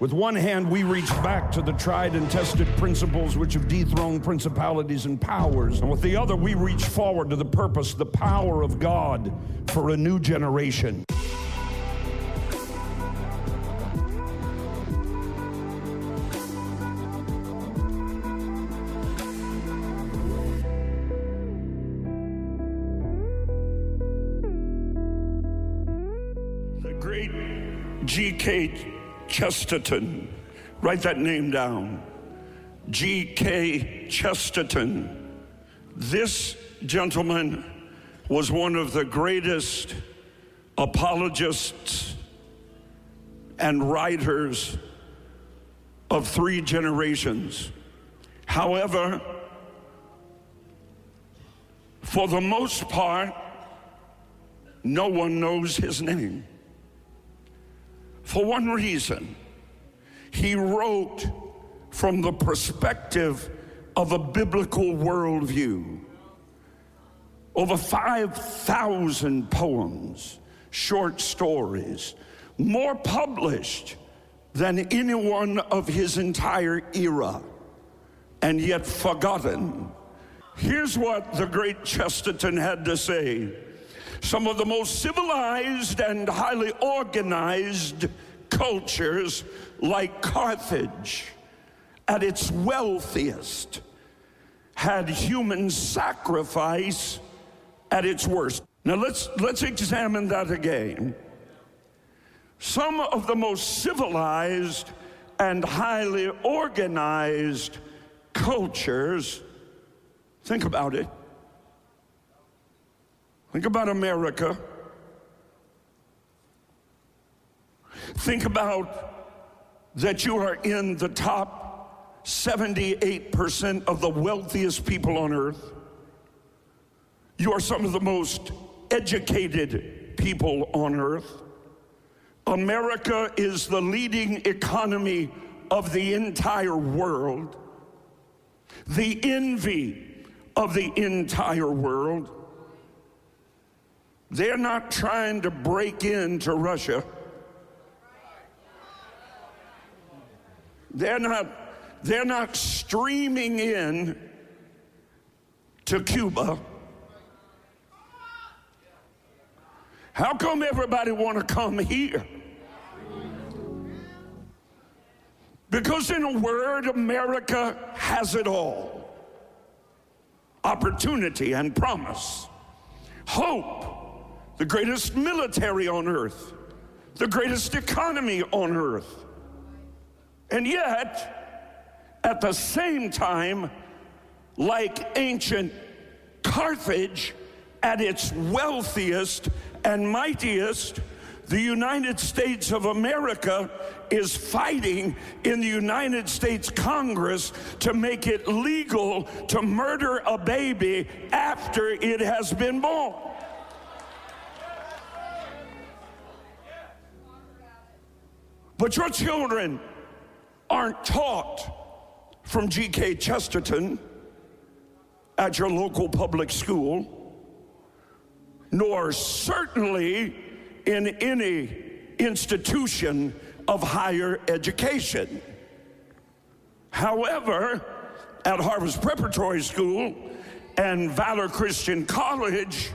With one hand, we reach back to the tried and tested principles which have dethroned principalities and powers. And with the other, we reach forward to the purpose, the power of God for a new generation. The great G.K. Chesterton. Write that name down. G.K. Chesterton. This gentleman was one of the greatest apologists and writers of three generations. However, for the most part, no one knows his name. For one reason, he wrote from the perspective of a biblical worldview. Over 5,000 poems, short stories, more published than anyone of his entire era, and yet forgotten. Here's what the great Chesterton had to say some of the most civilized and highly organized cultures, like Carthage, at its wealthiest, had human sacrifice at its worst. Now let's, let's examine that again. Some of the most civilized and highly organized cultures, think about it, Think about America. Think about that you are in the top 78% of the wealthiest people on earth. You are some of the most educated people on earth. America is the leading economy of the entire world, the envy of the entire world. They're not trying to break into Russia. They're not, they're not streaming in to Cuba. How come everybody want to come here? Because in a word, America has it all. Opportunity and promise. Hope the greatest military on earth, the greatest economy on earth. And yet, at the same time, like ancient Carthage, at its wealthiest and mightiest, the United States of America is fighting in the United States Congress to make it legal to murder a baby after it has been born. But your children aren't taught from G.K. Chesterton at your local public school, nor certainly in any institution of higher education. However, at Harvest Preparatory School and Valor Christian College,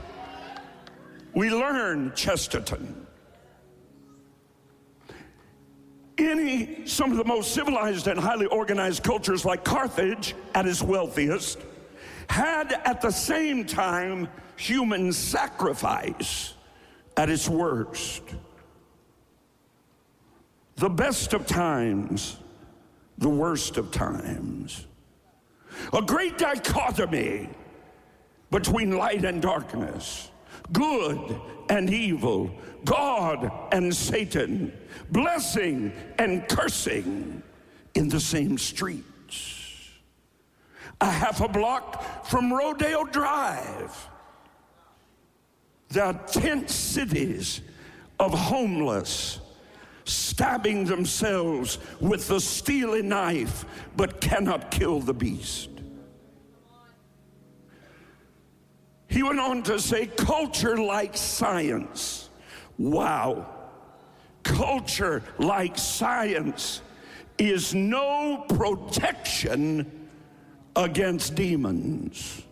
we learn Chesterton. Any, some of the most civilized and highly organized cultures like Carthage at its wealthiest had at the same time human sacrifice at its worst. The best of times, the worst of times. A great dichotomy between light and darkness, good and evil, God and Satan, blessing and cursing in the same streets. A half a block from Rodeo Drive, the tent cities of homeless stabbing themselves with the steely knife but cannot kill the beast. He went on to say, culture like science. Wow. Culture like science is no protection against demons.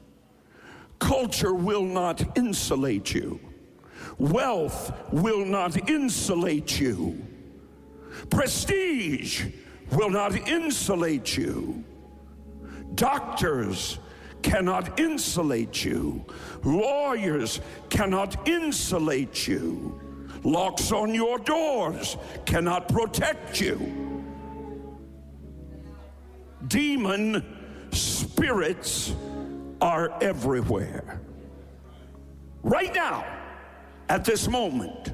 Culture will not insulate you. Wealth will not insulate you. Prestige will not insulate you. Doctors cannot insulate you. Lawyers cannot insulate you. Locks on your doors cannot protect you. Demon spirits are everywhere. Right now, at this moment,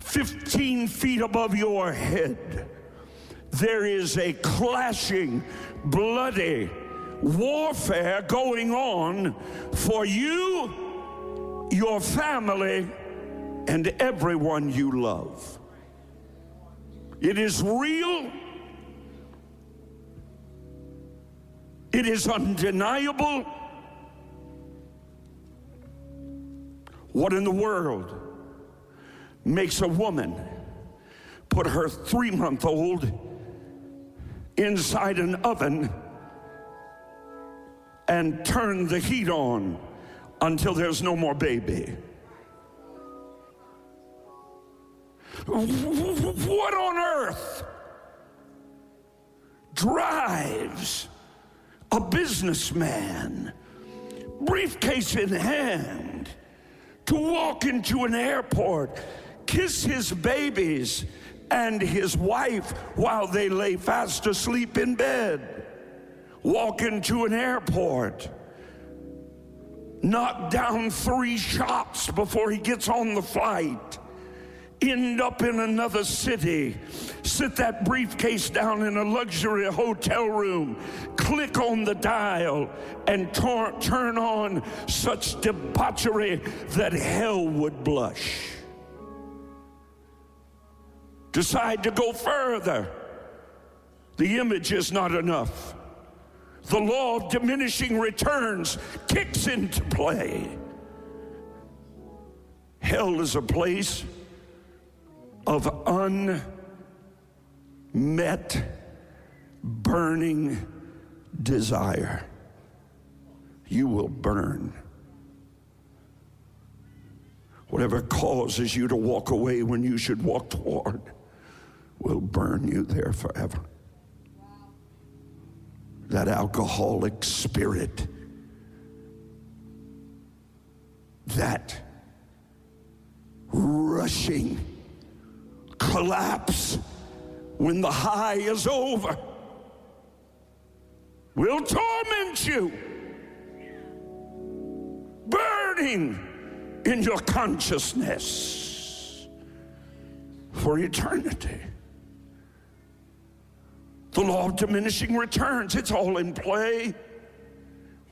15 feet above your head, there is a clashing, bloody warfare going on for you, your family, and everyone you love. It is real. It is undeniable. What in the world makes a woman put her three month old inside an oven and turn the heat on until there's no more baby? What on earth drives a businessman, briefcase in hand, to walk into an airport, kiss his babies and his wife while they lay fast asleep in bed, walk into an airport, knock down three shots before he gets on the flight end up in another city, sit that briefcase down in a luxury hotel room, click on the dial, and tor- turn on such debauchery that hell would blush. Decide to go further. The image is not enough. The law of diminishing returns kicks into play. Hell is a place of unmet, burning desire. You will burn. Whatever causes you to walk away when you should walk toward will burn you there forever. That alcoholic spirit, that rushing collapse when the high is over will torment you, burning in your consciousness for eternity. The law of diminishing returns, it's all in play.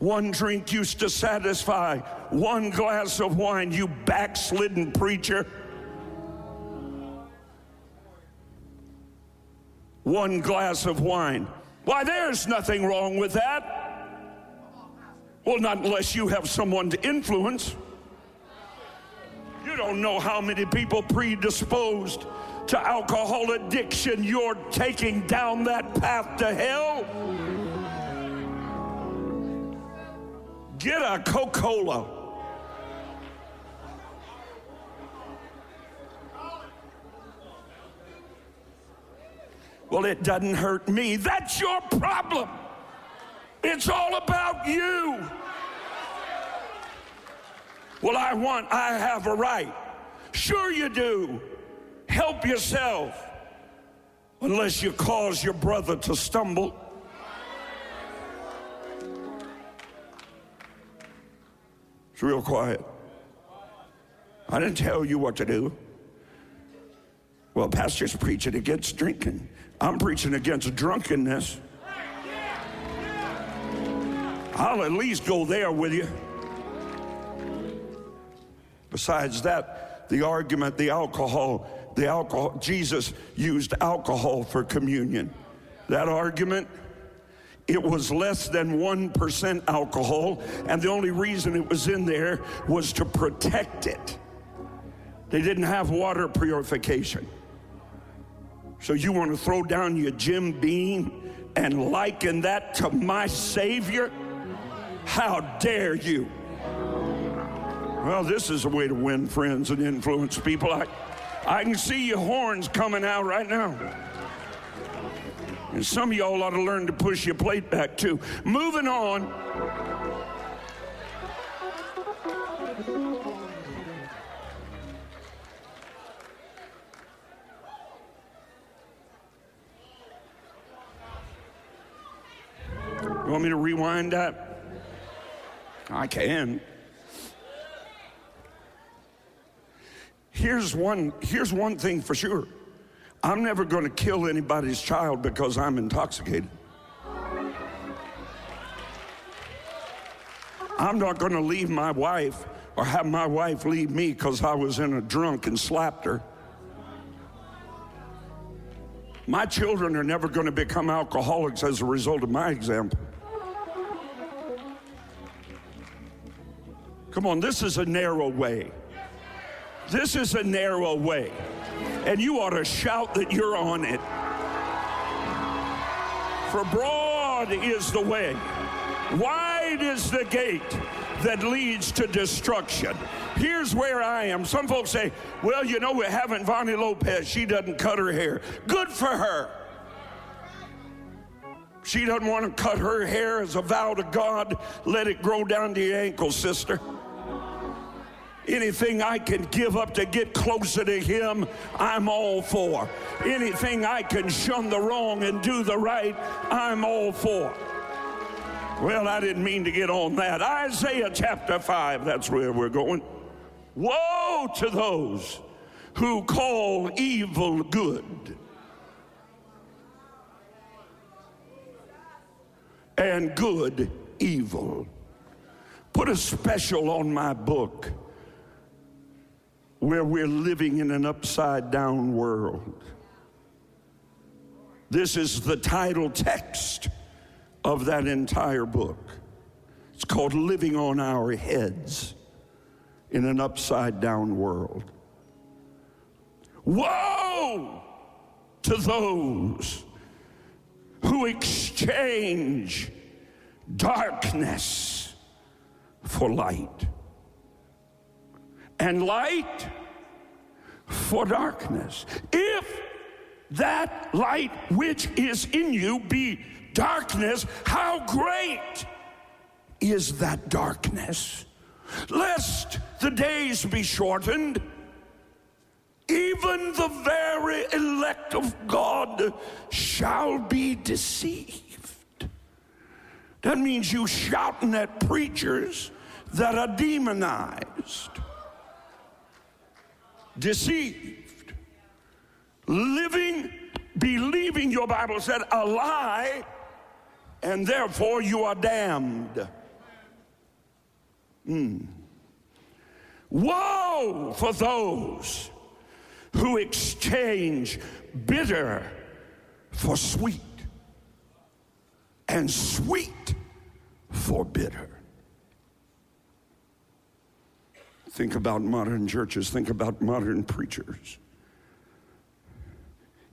One drink used to satisfy, one glass of wine, you backslidden preacher. one glass of wine. Why, there's nothing wrong with that. Well, not unless you have someone to influence. You don't know how many people predisposed to alcohol addiction you're taking down that path to hell. Get a Coca Cola. Well, it doesn't hurt me. That's your problem. It's all about you. Well, I want, I have a right. Sure, you do. Help yourself. Unless you cause your brother to stumble. It's real quiet. I didn't tell you what to do. Well, pastor's preaching against drinking. I'm preaching against drunkenness. I'll at least go there with you. Besides that, the argument, the alcohol, the alcohol, Jesus used alcohol for communion. That argument, it was less than 1% alcohol, and the only reason it was in there was to protect it. They didn't have water purification. So you want to throw down your Jim Beam and liken that to my Savior? How dare you? Well, this is a way to win friends and influence people. I, I can see your horns coming out right now. And some of y'all ought to learn to push your plate back too. Moving on. You want me to rewind that? I can. Here's one, here's one thing for sure. I'm never going to kill anybody's child because I'm intoxicated. I'm not going to leave my wife or have my wife leave me because I was in a drunk and slapped her. My children are never going to become alcoholics as a result of my example. Come on, this is a narrow way. This is a narrow way. And you ought to shout that you're on it. For broad is the way, wide is the gate that leads to destruction. Here's where I am. Some folks say, well, you know, we haven't Vonnie Lopez. She doesn't cut her hair. Good for her. She doesn't want to cut her hair as a vow to God. Let it grow down to your ankles, sister. Anything I can give up to get closer to Him, I'm all for. Anything I can shun the wrong and do the right, I'm all for. Well, I didn't mean to get on that. Isaiah chapter 5, that's where we're going. Woe to those who call evil good and good evil. Put a special on my book where we're living in an upside down world. This is the title text of that entire book. It's called Living on Our Heads in an Upside Down World. Woe to those who exchange darkness for light and light for darkness. If that light which is in you be darkness, how great is that darkness? Lest the days be shortened, even the very elect of God shall be deceived. That means you shouting at preachers that are demonized deceived, living, believing, your Bible said, a lie, and therefore you are damned. Mm. Woe for those who exchange bitter for sweet and sweet for bitter. Think about modern churches, think about modern preachers.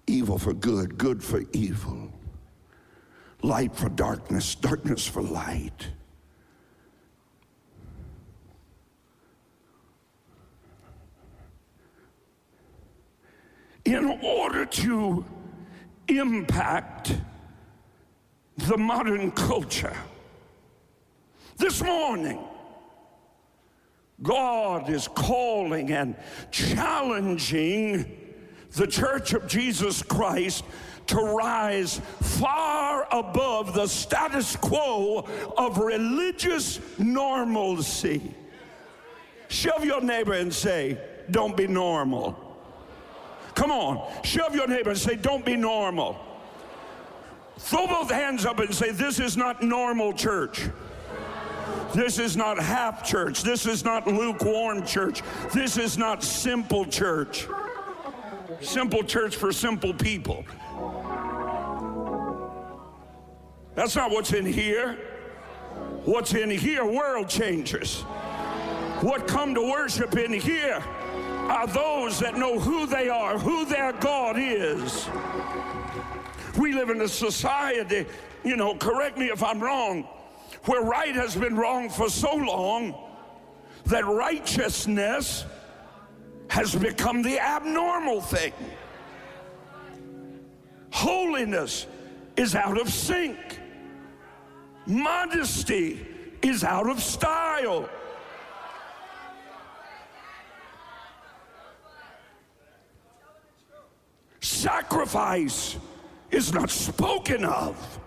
Evil for good, good for evil. Light for darkness, darkness for light. In order to impact the modern culture, this morning, God is calling and challenging the church of Jesus Christ to rise far above the status quo of religious normalcy. Shove your neighbor and say, Don't be normal. Come on, shove your neighbor and say, Don't be normal. Throw both hands up and say, This is not normal church. This is not half church. This is not lukewarm church. This is not simple church. Simple church for simple people. That's not what's in here. What's in here, world changers. What come to worship in here are those that know who they are, who their God is. We live in a society, you know, correct me if I'm wrong, where right has been wrong for so long that righteousness has become the abnormal thing. Holiness is out of sync. Modesty is out of style. Sacrifice is not spoken of.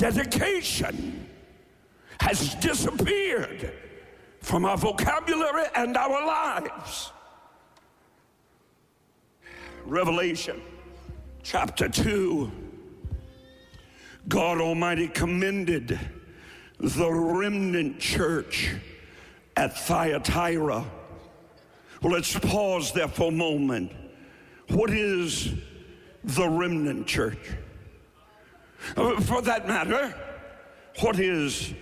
Dedication has disappeared from our vocabulary and our lives. Revelation chapter 2 God Almighty commended the remnant church at Thyatira. Well, let's pause there for a moment. What is the remnant church? Uh, for that matter, what is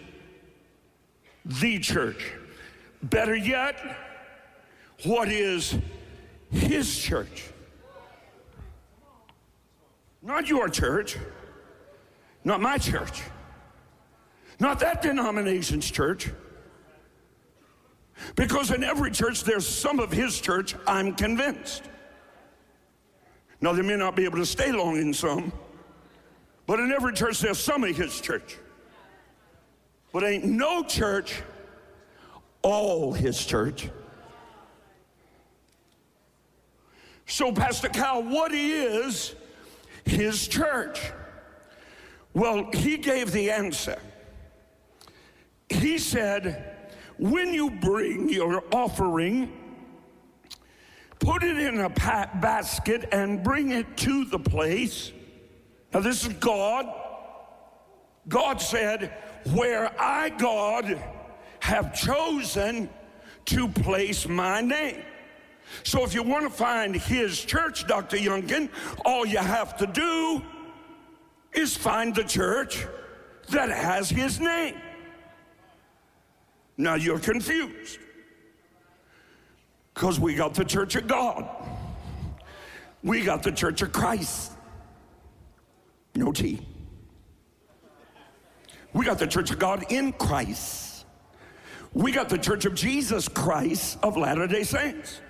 the church? Better yet, what is his church? Not your church, not my church, not that denomination's church. Because in every church, there's some of his church, I'm convinced. Now, they may not be able to stay long in some, but in every church, there's some of his church. But ain't no church all his church. So, Pastor Cal, what is his church? Well, he gave the answer. He said, when you bring your offering, put it in a basket and bring it to the place. Now, this is God. God said, Where I, God, have chosen to place my name. So, if you want to find his church, Dr. Youngkin, all you have to do is find the church that has his name. Now you're confused because we got the church of God, we got the church of Christ. No T. We got the church of God in Christ. We got the church of Jesus Christ of Latter day Saints.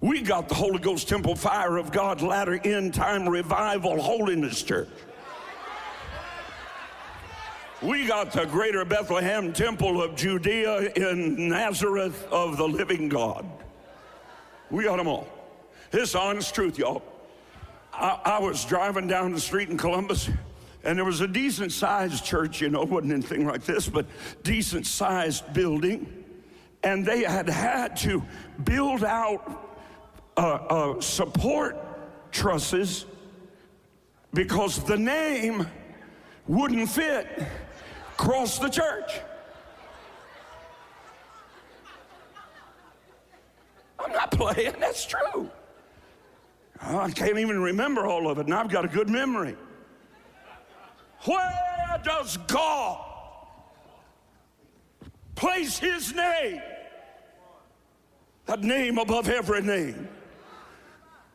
We got the Holy Ghost Temple Fire of God Latter End Time Revival Holiness Church. We got the greater Bethlehem Temple of Judea in Nazareth of the living God. We got them all. It's honest truth, y'all. I, I, was driving down the street in Columbus, and there was a decent sized church, you know, wasn't anything like this, but decent sized building. And they had had to build out uh, uh, support trusses because the name wouldn't fit across the church. I'm not playing, that's true. I can't even remember all of it, and I've got a good memory. Where does God place his name? That name above every name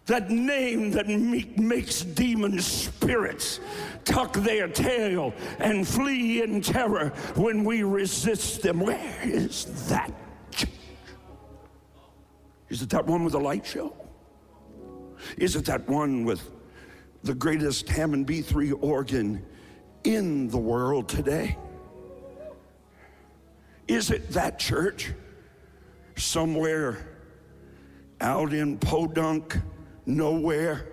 that name that makes demon spirits tuck their tail and flee in terror when we resist them. Where is that? Is it that one with the light show? Is it that one with the greatest Hammond B3 organ in the world today? Is it that church somewhere out in Podunk? nowhere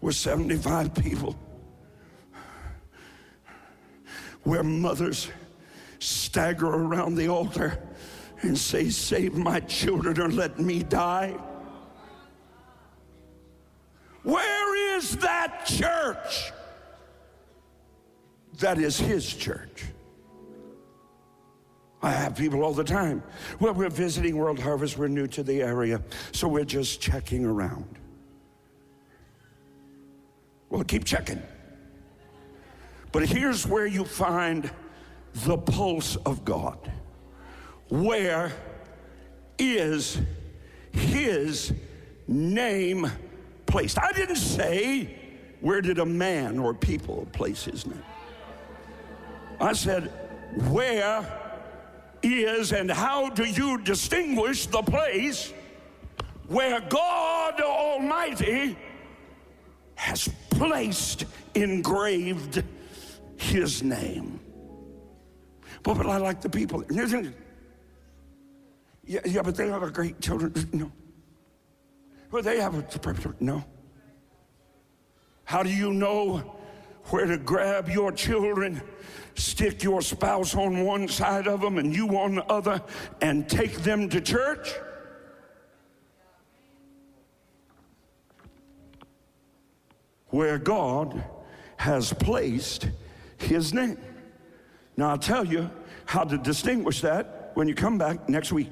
with 75 people where mothers stagger around the altar and say, Save my children or let me die. Where is that church? That is his church. I have people all the time. Well, we're visiting World Harvest, we're new to the area, so we're just checking around. Well, keep checking. But here's where you find the pulse of God. Where is his name placed? I didn't say, where did a man or people place his name? I said, where is and how do you distinguish the place where God Almighty has placed engraved his name? But, but I like the people. Yeah, yeah, but they have a great children. No. Well, they have a no. How do you know where to grab your children, stick your spouse on one side of them and you on the other, and take them to church? Where God has placed his name. Now, I'll tell you how to distinguish that when you come back next week.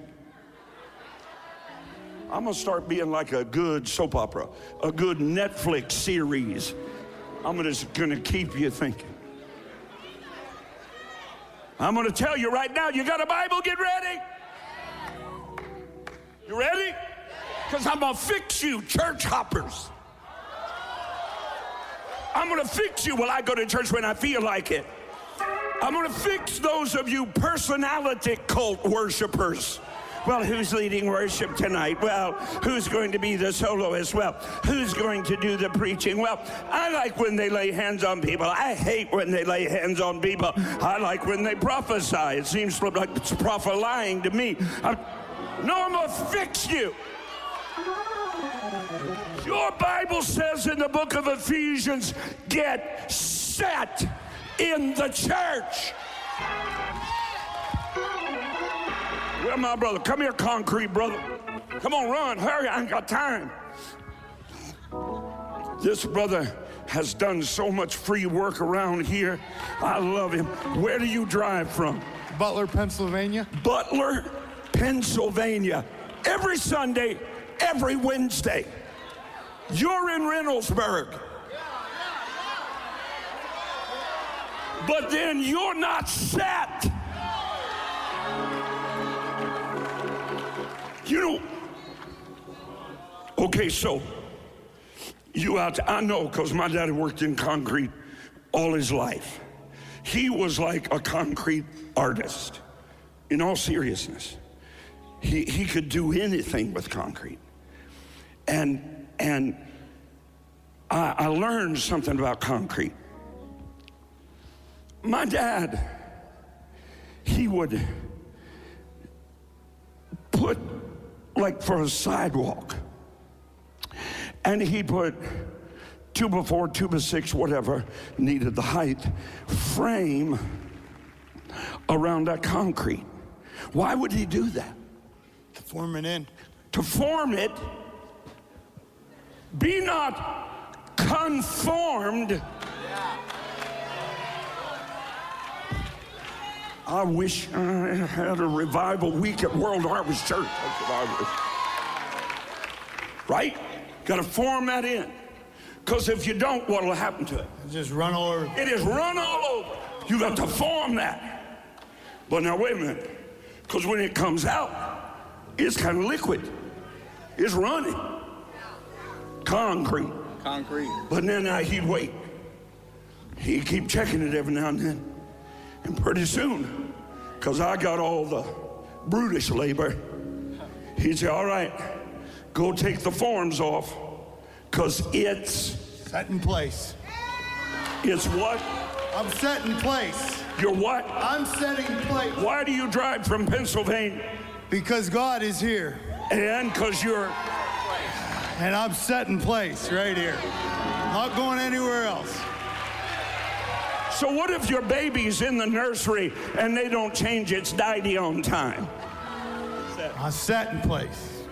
I'm gonna start being like a good soap opera, a good Netflix series. I'm just gonna keep you thinking. I'm gonna tell you right now, you got a Bible, get ready. You ready? Because I'm gonna fix you, church hoppers. I'm gonna fix you while I go to church when I feel like it. I'm gonna fix those of you personality cult worshipers. Well, who's leading worship tonight? Well, who's going to be the soloist? Well, who's going to do the preaching? Well, I like when they lay hands on people. I hate when they lay hands on people. I like when they prophesy. It seems like it's prophet lying to me. I'm, no, I'm going to fix you. Your Bible says in the book of Ephesians, get set in the church. Where my brother? Come here, concrete brother. Come on, run, hurry, I ain't got time. This brother has done so much free work around here. I love him. Where do you drive from? Butler, Pennsylvania. Butler, Pennsylvania. Every Sunday, every Wednesday. You're in Reynoldsburg. But then you're not set. You know, okay, so you out, to, I know because my daddy worked in concrete all his life. He was like a concrete artist, in all seriousness. He, he could do anything with concrete. And, and I, I learned something about concrete. My dad, he would put like for a sidewalk. And he put two by four, two by six, whatever needed the height, frame around that concrete. Why would he do that? To form it in. To form it, be not conformed. I wish I had a revival week at World Harvest Church. That's what I wish. Right? Got to form that in. Because if you don't, what will happen to it? just run all over. It is run all over. You got to form that. But now, wait a minute. Because when it comes out, it's kind of liquid. It's running. Concrete. Concrete. But then uh, he'd wait. He'd keep checking it every now and then. And pretty soon, because I got all the brutish labor, he'd say, All right, go take the forms off, because it's set in place. It's what? I'm set in place. You're what? I'm setting place. Why do you drive from Pennsylvania? Because God is here. And because you're. And I'm set in place right here. Not going anywhere else. So, what if your baby's in the nursery and they don't change its diety on time? I'm set in place.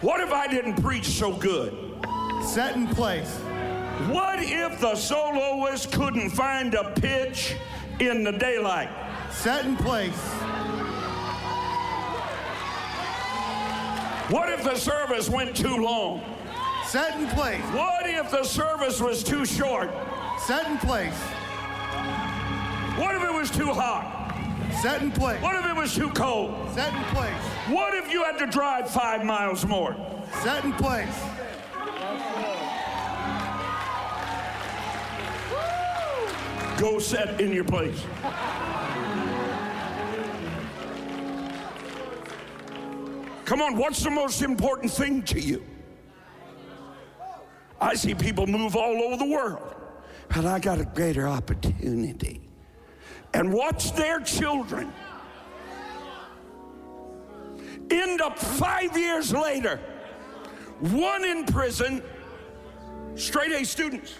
What if I didn't preach so good? Set in place. What if the soloist couldn't find a pitch in the daylight? Set in place. What if the service went too long? Set in place. What if the service was too short? Set in place. What if it was too hot? Set in place. What if it was too cold? Set in place. What if you had to drive five miles more? Set in place. Go set in your place. Come on, what's the most important thing to you? I see people move all over the world, but I got a greater opportunity. And watch their children end up five years later, one in prison, straight A students,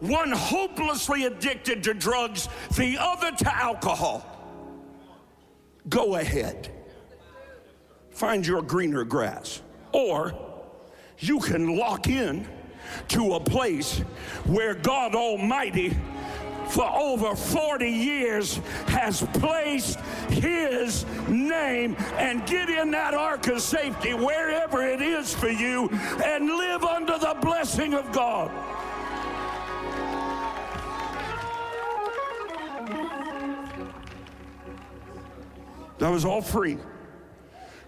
one hopelessly addicted to drugs, the other to alcohol. Go ahead, find your greener grass. Or you can lock in to a place where God Almighty for over 40 years has placed his name and get in that ark of safety wherever it is for you and live under the blessing of God. That was all free,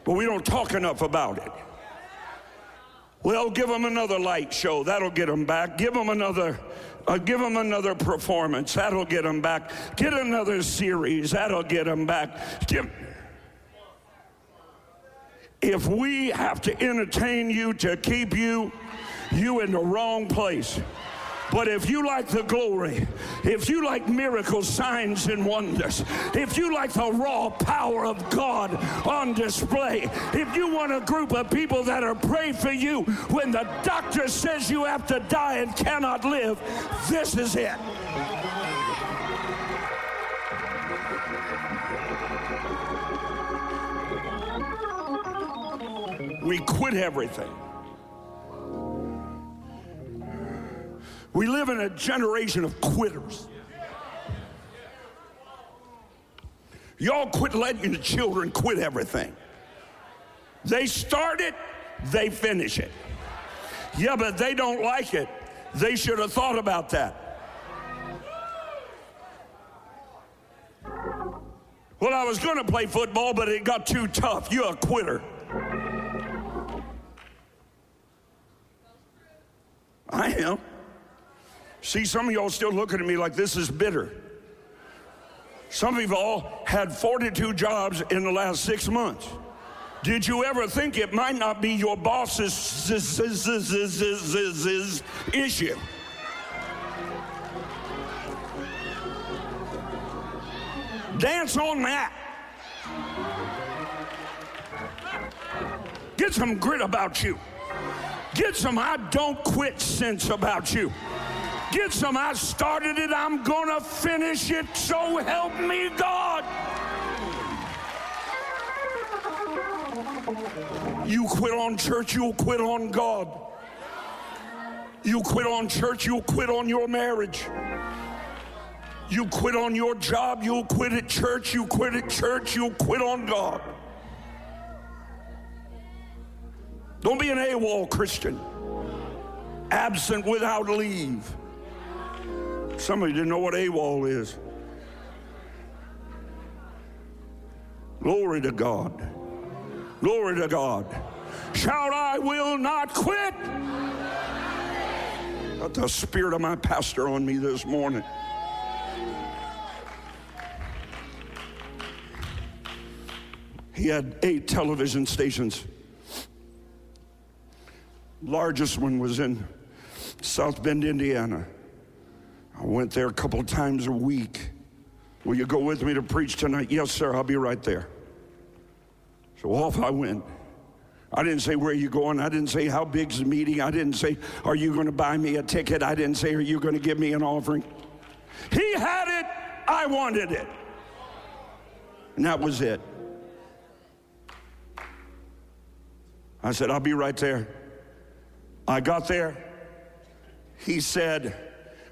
but we don't talk enough about it. Well, give them another light show. That'll get them back. Give them another uh, give them another performance. That'll get them back. Get another series. That'll get them back. If we have to entertain you to keep you, you in the wrong place. But if you like the glory, if you like miracles, signs, and wonders, if you like the raw power of God on display, if you want a group of people that are praying for you when the doctor says you have to die and cannot live, this is it. We quit everything. We live in a generation of quitters. Y'all quit letting your children quit everything. They start it, they finish it. Yeah, but they don't like it. They should have thought about that. Well, I was going to play football, but it got too tough. You're a quitter. I am. See, some of y'all still looking at me like this is bitter. Some of y'all had 42 jobs in the last six months. Did you ever think it might not be your boss's issue? Dance on that. Get some grit about you. Get some I don't quit sense about you. Get some I started it, I'm gonna finish it, so help me God. You quit on church, you'll quit on God. You quit on church, you'll quit on your marriage. You quit on your job, you'll quit at church, you quit at church, you'll quit on God. Don't be an AWOL Christian, absent without leave. Some of you didn't know what AWOL is. Glory to God. Glory to God. Shout, I will not quit. Got the spirit of my pastor on me this morning. He had eight television stations. Largest one was in South Bend, Indiana. I went there a couple times a week. Will you go with me to preach tonight? Yes, sir, I'll be right there. So off I went. I didn't say, Where are you going? I didn't say, How big's the meeting? I didn't say, Are you going to buy me a ticket? I didn't say, Are you going to give me an offering? He had it, I wanted it. And that was it. I said, I'll be right there. I got there. He said,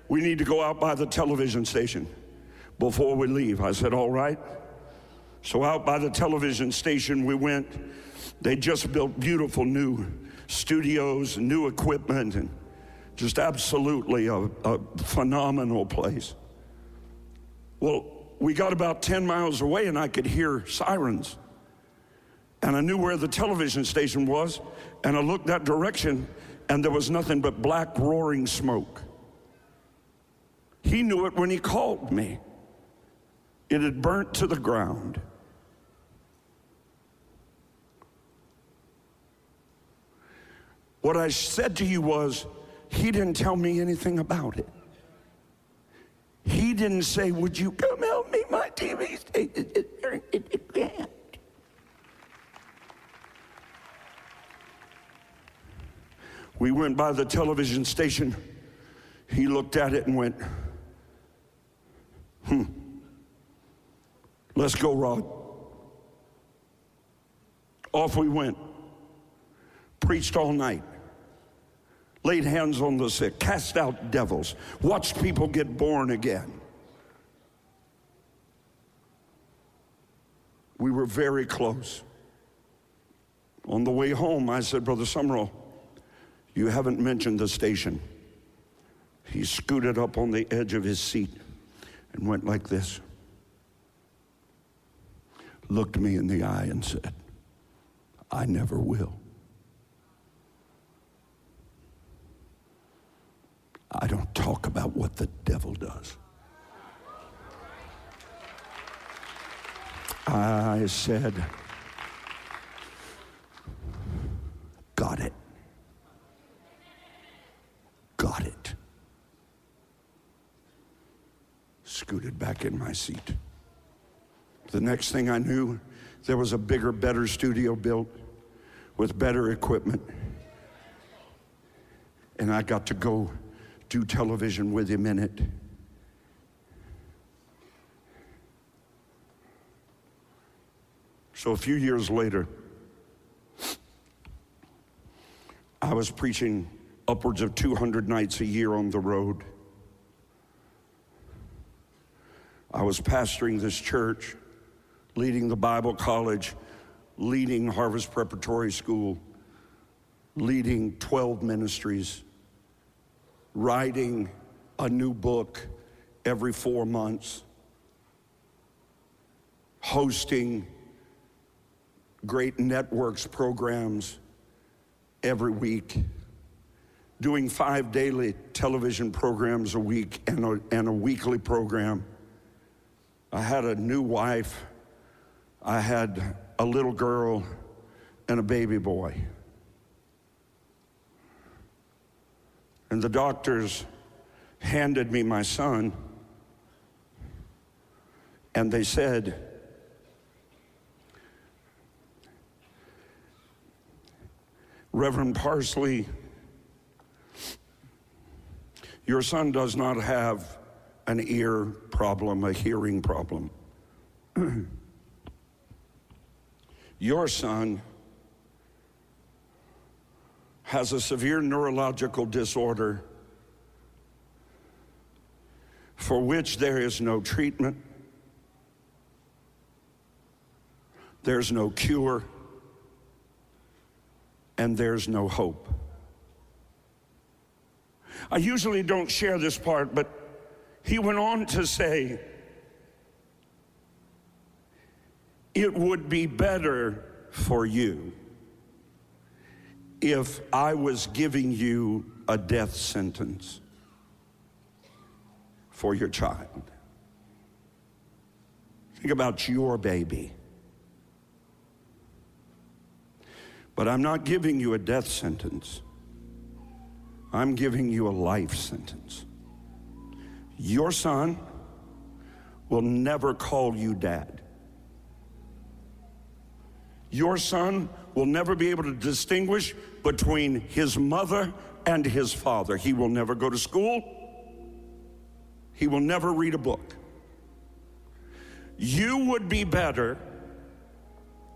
We need to go out by the television station before we leave. I said, All right. So, out by the television station, we went. They just built beautiful new studios new equipment, and Just absolutely a, a phenomenal place. Well, we got about 10 miles away and I could hear sirens. And I knew where the television station was, and I looked that direction, and there was nothing but black roaring smoke. He knew it when he called me. It had burnt to the ground. What I said to you was, he didn't tell me anything about it. He didn't say, Would you come help me? My TV's can't. We went by the television station. He looked at it and went, Let's go, Rod. Off we went. Preached all night. Laid hands on the sick, cast out devils, watched people get born again. We were very close. On the way home, I said, Brother Sumrall, you haven't mentioned the station. He scooted up on the edge of his seat and went like this. Looked me in the eye and said, I never will. I don't talk about what the devil does. I said, Got it. Got it. Scooted back in my seat. The next thing I knew, there was a bigger, better studio built with better equipment. And I got to go do television with him in it. So a few years later, I was preaching upwards of 200 nights a year on the road. I was pastoring this church, leading the Bible college, leading Harvest Preparatory School, leading 12 ministries writing a new book every four months, hosting great networks programs every week, doing five daily television programs a week and a, and a weekly program. I had a new wife, I had a little girl, and a baby boy. And the doctors handed me my son, and they said, Reverend Parsley, your son does not have an ear problem, a hearing problem. your son has a severe neurological disorder for which there is no treatment, there's no cure, and there's no hope. I usually don't share this part, but he went on to say, It would be better for you if I was giving you a death sentence for your child. Think about your baby. But I'm not giving you a death sentence. I'm giving you a life sentence. Your son will never call you dad. Your son will never be able to distinguish between his mother and his father. He will never go to school. He will never read a book. You would be better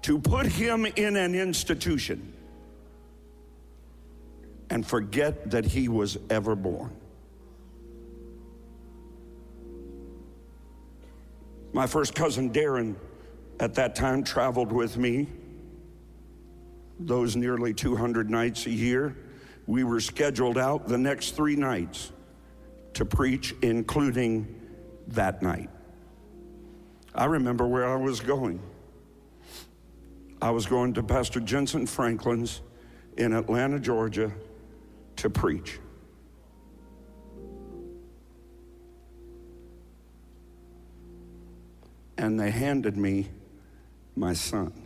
to put him in an institution and forget that he was ever born. My first cousin Darren at that time traveled with me those nearly 200 nights a year We were scheduled out the next three nights to preach, including that night. I remember where I was going. I was going to Pastor Jentezen Franklin's in Atlanta, Georgia to preach. And they handed me my son.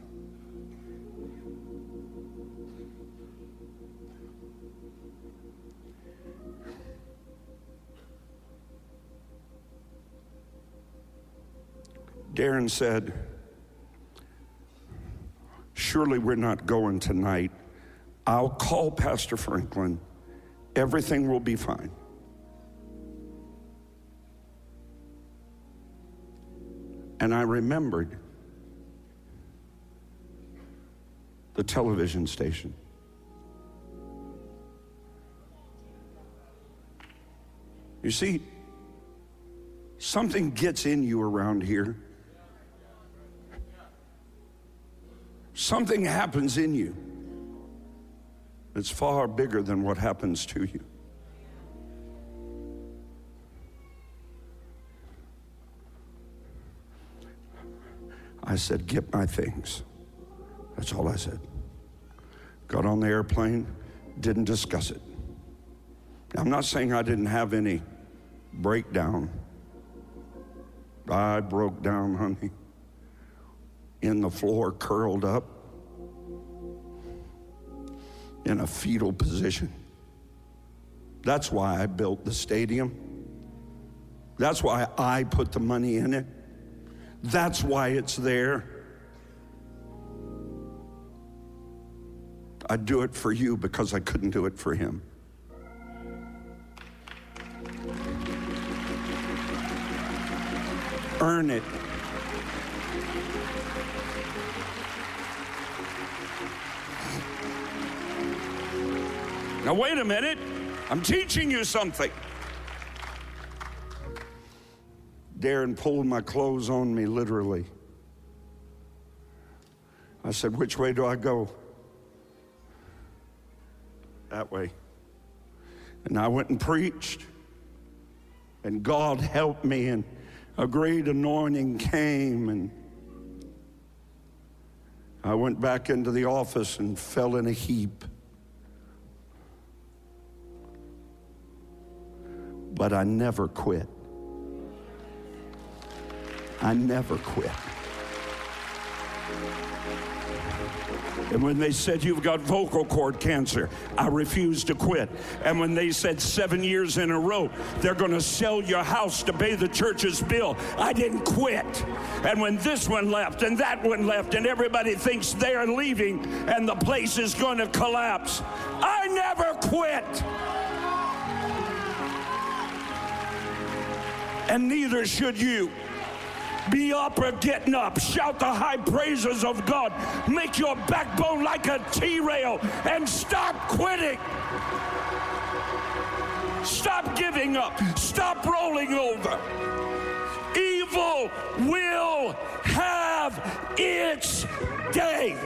Darren said, Surely we're not going tonight. I'll call Pastor Franklin. Everything will be fine. And I remembered the television station. You see, something gets in you around here Something happens in you that's far bigger than what happens to you. I said, Get my things. That's all I said. Got on the airplane, didn't discuss it. I'm not saying I didn't have any breakdown. I broke down, honey in the floor, curled up in a fetal position. That's why I built the stadium. That's why I put the money in it. That's why it's there. I do it for you because I couldn't do it for him. Earn it. Now, wait a minute. I'm teaching you something. Darren pulled my clothes on me, literally. I said, Which way do I go? That way. And I went and preached. And God helped me, and a great anointing came. And I went back into the office and fell in a heap. But I never quit. I never quit. And when they said you've got vocal cord cancer, I refused to quit. And when they said seven years in a row, they're going to sell your house to pay the church's bill, I didn't quit. And when this one left and that one left, and everybody thinks they're leaving and the place is going to collapse, I never quit. And neither should you. Be up or getting up. Shout the high praises of God. Make your backbone like a T rail and stop quitting. Stop giving up. Stop rolling over. Evil will have its day.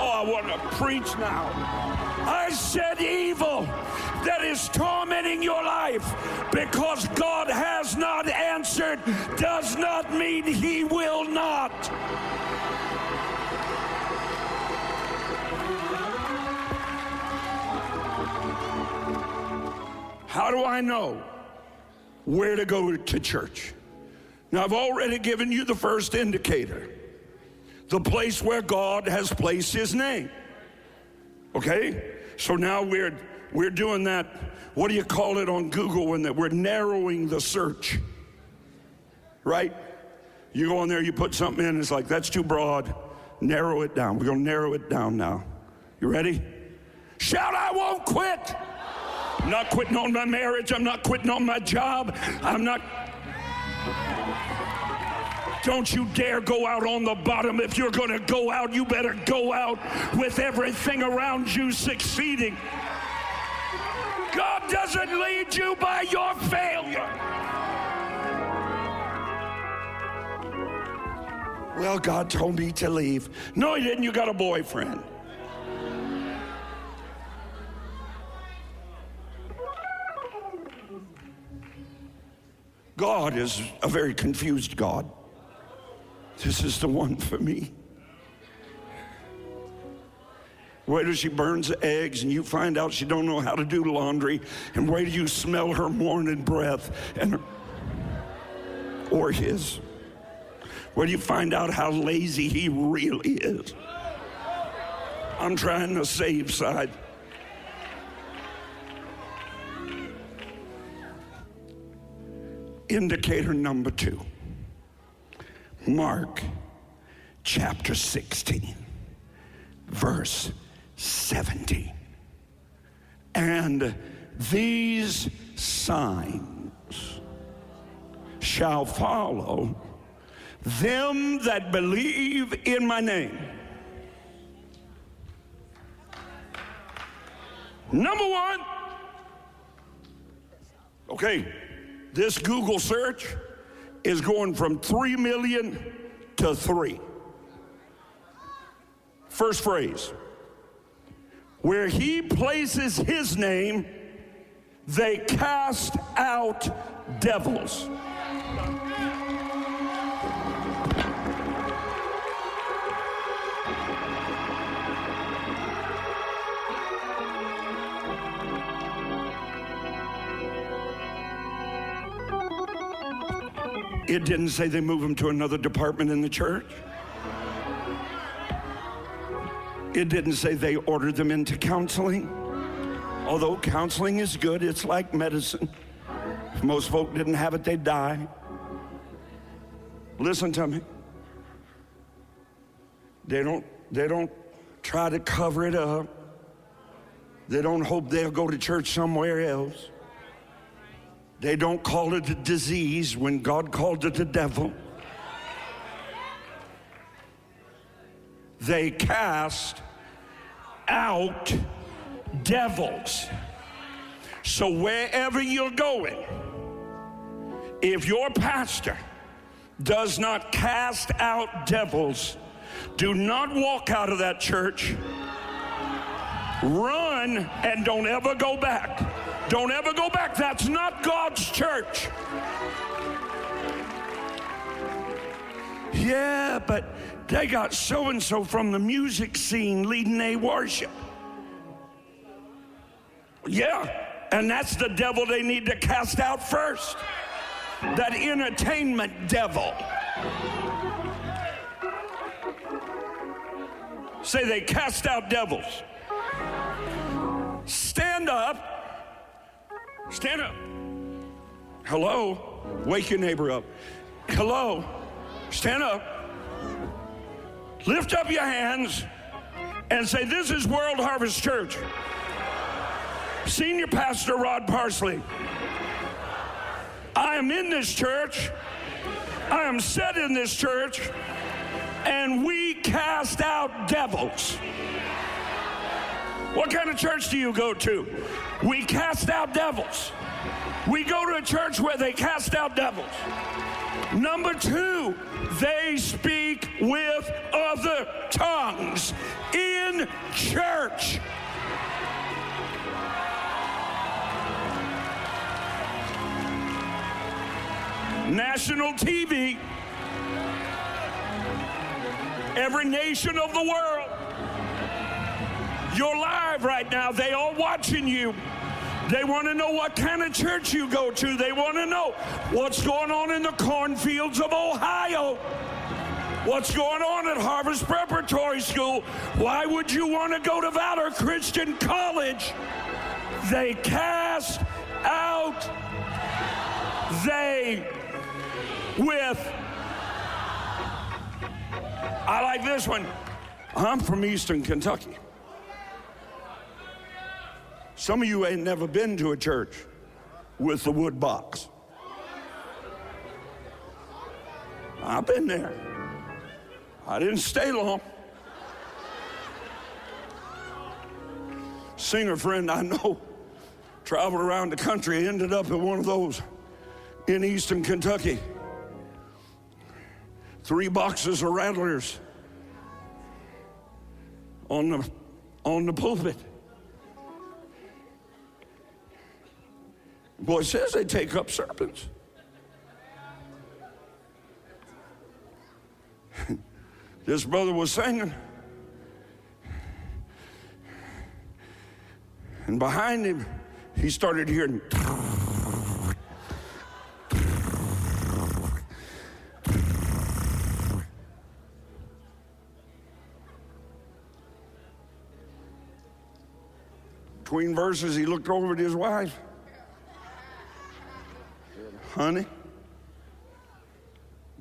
Oh, I want to preach now. I said evil that is tormenting your life because God has not answered does not mean He will not. How do I know where to go to church? Now, I've already given you the first indicator the place where God has placed His name. Okay? So now we're we're doing that, what do you call it on Google when that we're narrowing the search? Right? You go on there, you put something in, it's like, that's too broad. Narrow it down. We're going to narrow it down now. You ready? Shout, I won't quit. I'm not quitting on my marriage. I'm not quitting on my job. I'm not. Don't you dare go out on the bottom. If you're going to go out, you better go out with everything around you succeeding. God doesn't lead you by your failure. Well, God told me to leave. No, He didn't. You got a boyfriend. God is a very confused God. This is the one for me. Wait till she burns eggs and you find out she don't know how to do laundry, and wait till you smell her morning breath and or his. Where do you find out how lazy he really is? I'm trying to save side. Indicator number two Mark chapter 16, verse 70. And these signs shall follow them that believe in my name. Number one, okay, this Google search is going from 3 million to 3. First phrase where he places his name, they cast out devils. It didn't say they move him to another department in the church. It didn't say they ordered them into counseling. Although counseling is good, it's like medicine. If most folk didn't have it, they'd die. Listen to me. They don't, they don't try to cover it up. They don't hope they'll go to church somewhere else. They don't call it a disease when God called it a devil. They cast out devils. So wherever you're going, if your pastor does not cast out devils, do not walk out of that church. Run and don't ever go back. Don't ever go back. That's not God's church. Yeah, but they got so and so from the music scene leading a worship. Yeah, and that's the devil they need to cast out first. That entertainment devil. Say they cast out devils. Stand up Stand up. Hello. Wake your neighbor up. Hello. Stand up. Lift up your hands and say, This is World Harvest Church. Senior Pastor Rod Parsley. I am in this church. I am set in this church. And we cast out devils. What kind of church do you go to? We cast out devils. We go to a church where they cast out devils. Number two, they speak with other tongues in church. National TV, every nation of the world you're live right now. They are watching you. They want to know what kind of church you go to. They want to know what's going on in the cornfields of Ohio. What's going on at Harvest Preparatory School? Why would you want to go to Valor Christian College? They cast out they with. I like this one. I'm from Eastern Kentucky. Some of you ain't never been to a church with the wood box. I've been there. I didn't stay long. Singer friend I know traveled around the country, ended up at one of those in eastern Kentucky. Three boxes of rattlers on the on the pulpit. Well, it says they take up serpents. this brother was singing. And behind him, he started hearing. Between verses, he looked over at his wife. Honey,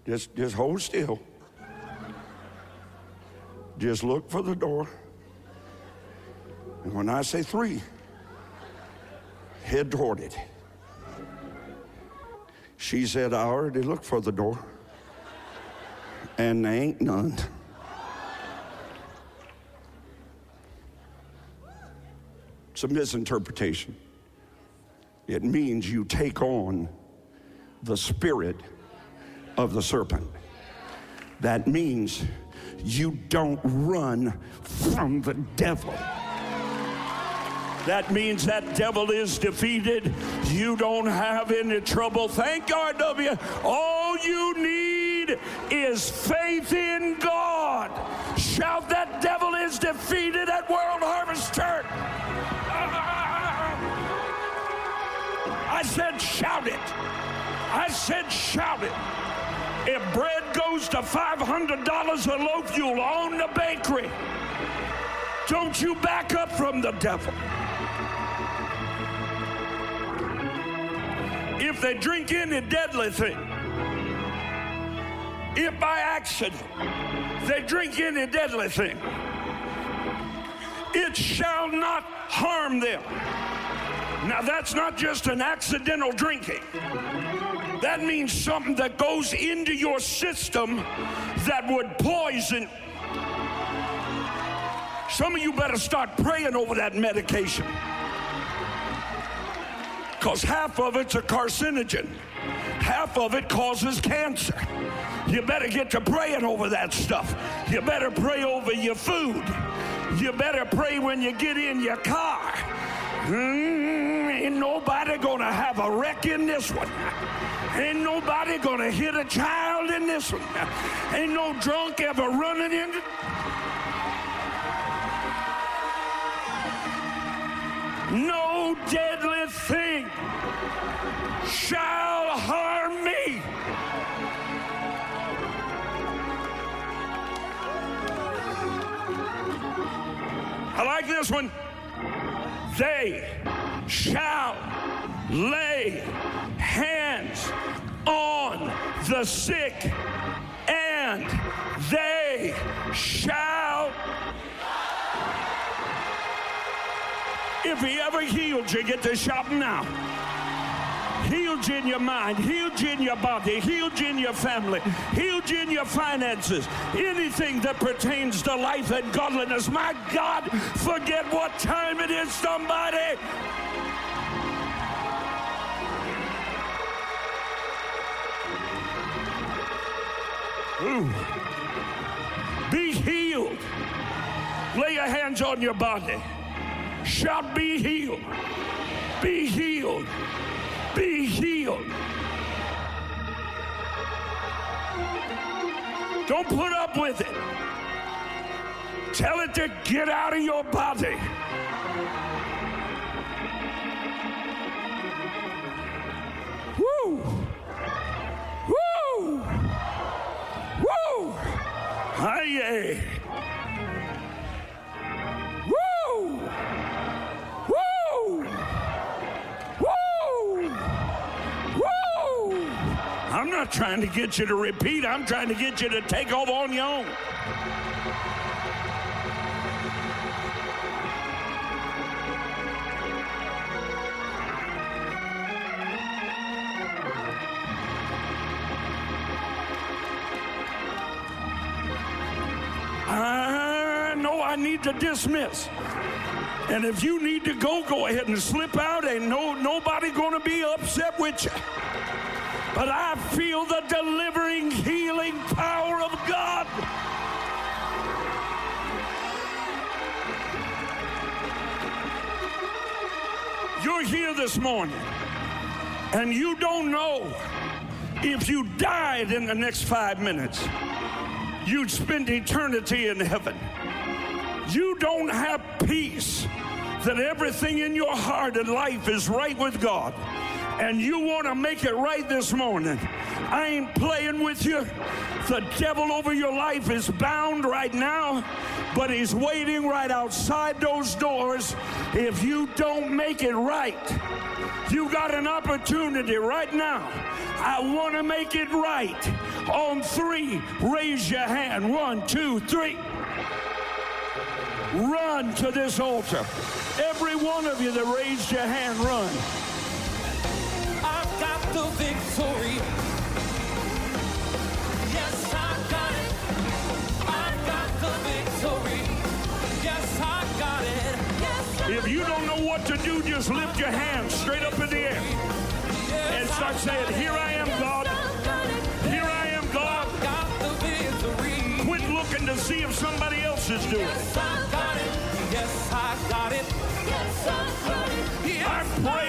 just, just hold still. Just look for the door. And when I say three, head toward it. She said, I already looked for the door, and there ain't none. It's a misinterpretation. It means you take on the spirit of the serpent. That means you don't run from the devil. That means that devil is defeated. You don't have any trouble. Thank God, W. All you need is faith in God. Shout that devil is defeated at World Harvest Church. I said, shout it. I said, shout it. If bread goes to $500 a loaf, you'll own the bakery. Don't you back up from the devil. If they drink any deadly thing, if by accident they drink any deadly thing, it shall not harm them. Now, that's not just an accidental drinking. That means something that goes into your system that would poison. Some of you better start praying over that medication. Because half of it's a carcinogen, half of it causes cancer. You better get to praying over that stuff. You better pray over your food. You better pray when you get in your car. Mm, ain't nobody gonna have a wreck in this one. Ain't nobody gonna hit a child in this one. Ain't no drunk ever running into. It. No deadly thing shall harm me. I like this one. They shall lay hands on the sick and they shall. If he ever healed you, get to shouting now. You in your mind, you in your body, you in your family, you in your finances, anything that pertains to life and godliness. My God, forget what time it is, somebody. Ooh. Be healed. Lay your hands on your body. Shout, be healed. Be healed. Be healed. Don't put up with it. Tell it to get out of your body. Woo! Woo! Woo! Hi, not trying to get you to repeat. I'm trying to get you to take off on your own. I know I need to dismiss. And if you need to go, go ahead and slip out. Ain't no nobody gonna be upset with you. But I feel the delivering, healing power of God. You're here this morning, and you don't know if you died in the next five minutes. you'd spend eternity in heaven. You don't have peace that everything in your heart and life is right with God and you want to make it right this morning, I ain't playing with you. The devil over your life is bound right now, but he's waiting right outside those doors. If you don't make it right, you got an opportunity right now. I want to make it right. On three, raise your hand. One, two, three. Run to this altar. Every one of you that raised your hand, run. Got the victory. Yes, I got it. I got the victory. Yes, I got it. Yes, I If you don't know what to do, just lift your hands straight up in the air and start saying, Here I am, God. Here I am, God. got the victory. Quit looking to see if somebody else is doing it. Yes, I got it. Yes, I got it. Yes, I got it. I break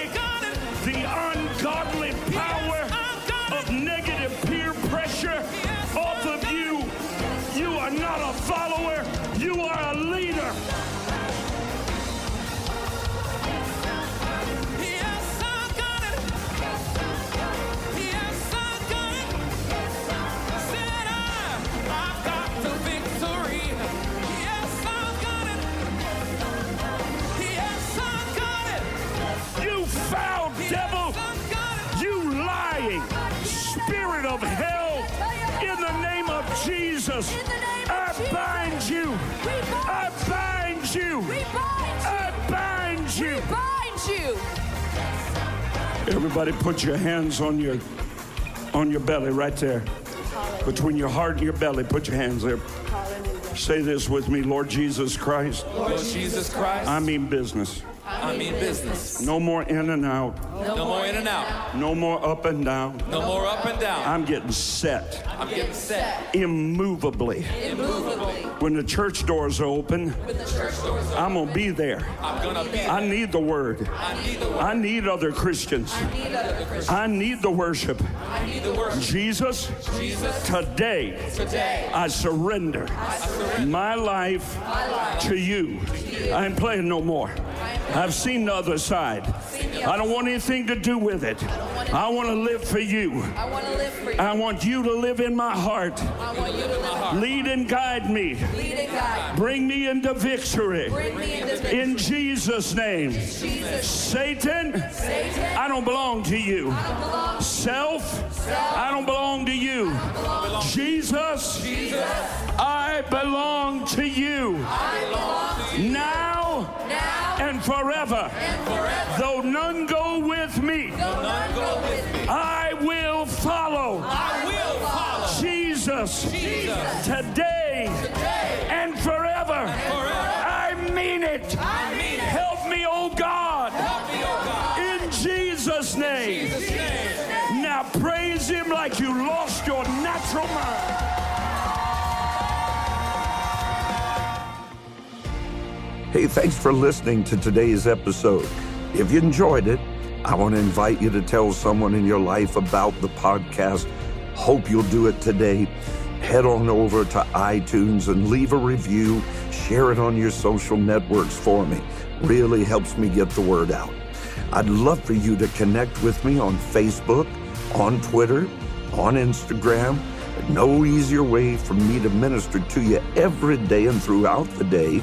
Jesus, In the name of I bind you. I bind you. We bind you. I bind you. Bind you. Everybody put your hands on your on your belly right there. Between your heart and your belly, put your hands there. Say this with me, Lord Jesus Christ. Lord Jesus Christ, I mean business. I mean business. No more in and out. No more in and out. No more up and down. No more up and down. I'm getting set I'm getting set. immovably. Immovably. When the church doors are open, I'm going to be there. I'm gonna be. I need the word. I need the word. I need other Christians. I need the worship. I need the word. Jesus, Jesus, today today I surrender I surrender. my life my life to you. to you. I ain't playing no more. I've seen the other side. I don't want anything to do with it. I want to live for you. I want to live for you. I want you to live in my heart. I want you to live. Lead and guide me. Lead and guide. Bring me into victory. Bring me into victory. In Jesus' name. Jesus. Satan, Satan. I don't belong to you. belong. Self, I don't belong to you. Jesus, I belong to you. Now and forever. Though none go with me, go with me. I will follow I will follow. Jesus Jesus. today and forever. I mean it. I mean it. Help me, oh God, me, oh God. in Jesus' name. Jesus' name. Now praise Him like you lost your natural mind. Hey, thanks for listening to today's episode. If you enjoyed it, I want to invite you to tell someone in your life about the podcast. Hope you'll do it today. Head on over to iTunes and leave a review. Share it on your social networks for me. Really helps me get the word out. I'd love for you to connect with me on Facebook, on Twitter, on Instagram. No easier way for me to minister to you every day and throughout the day,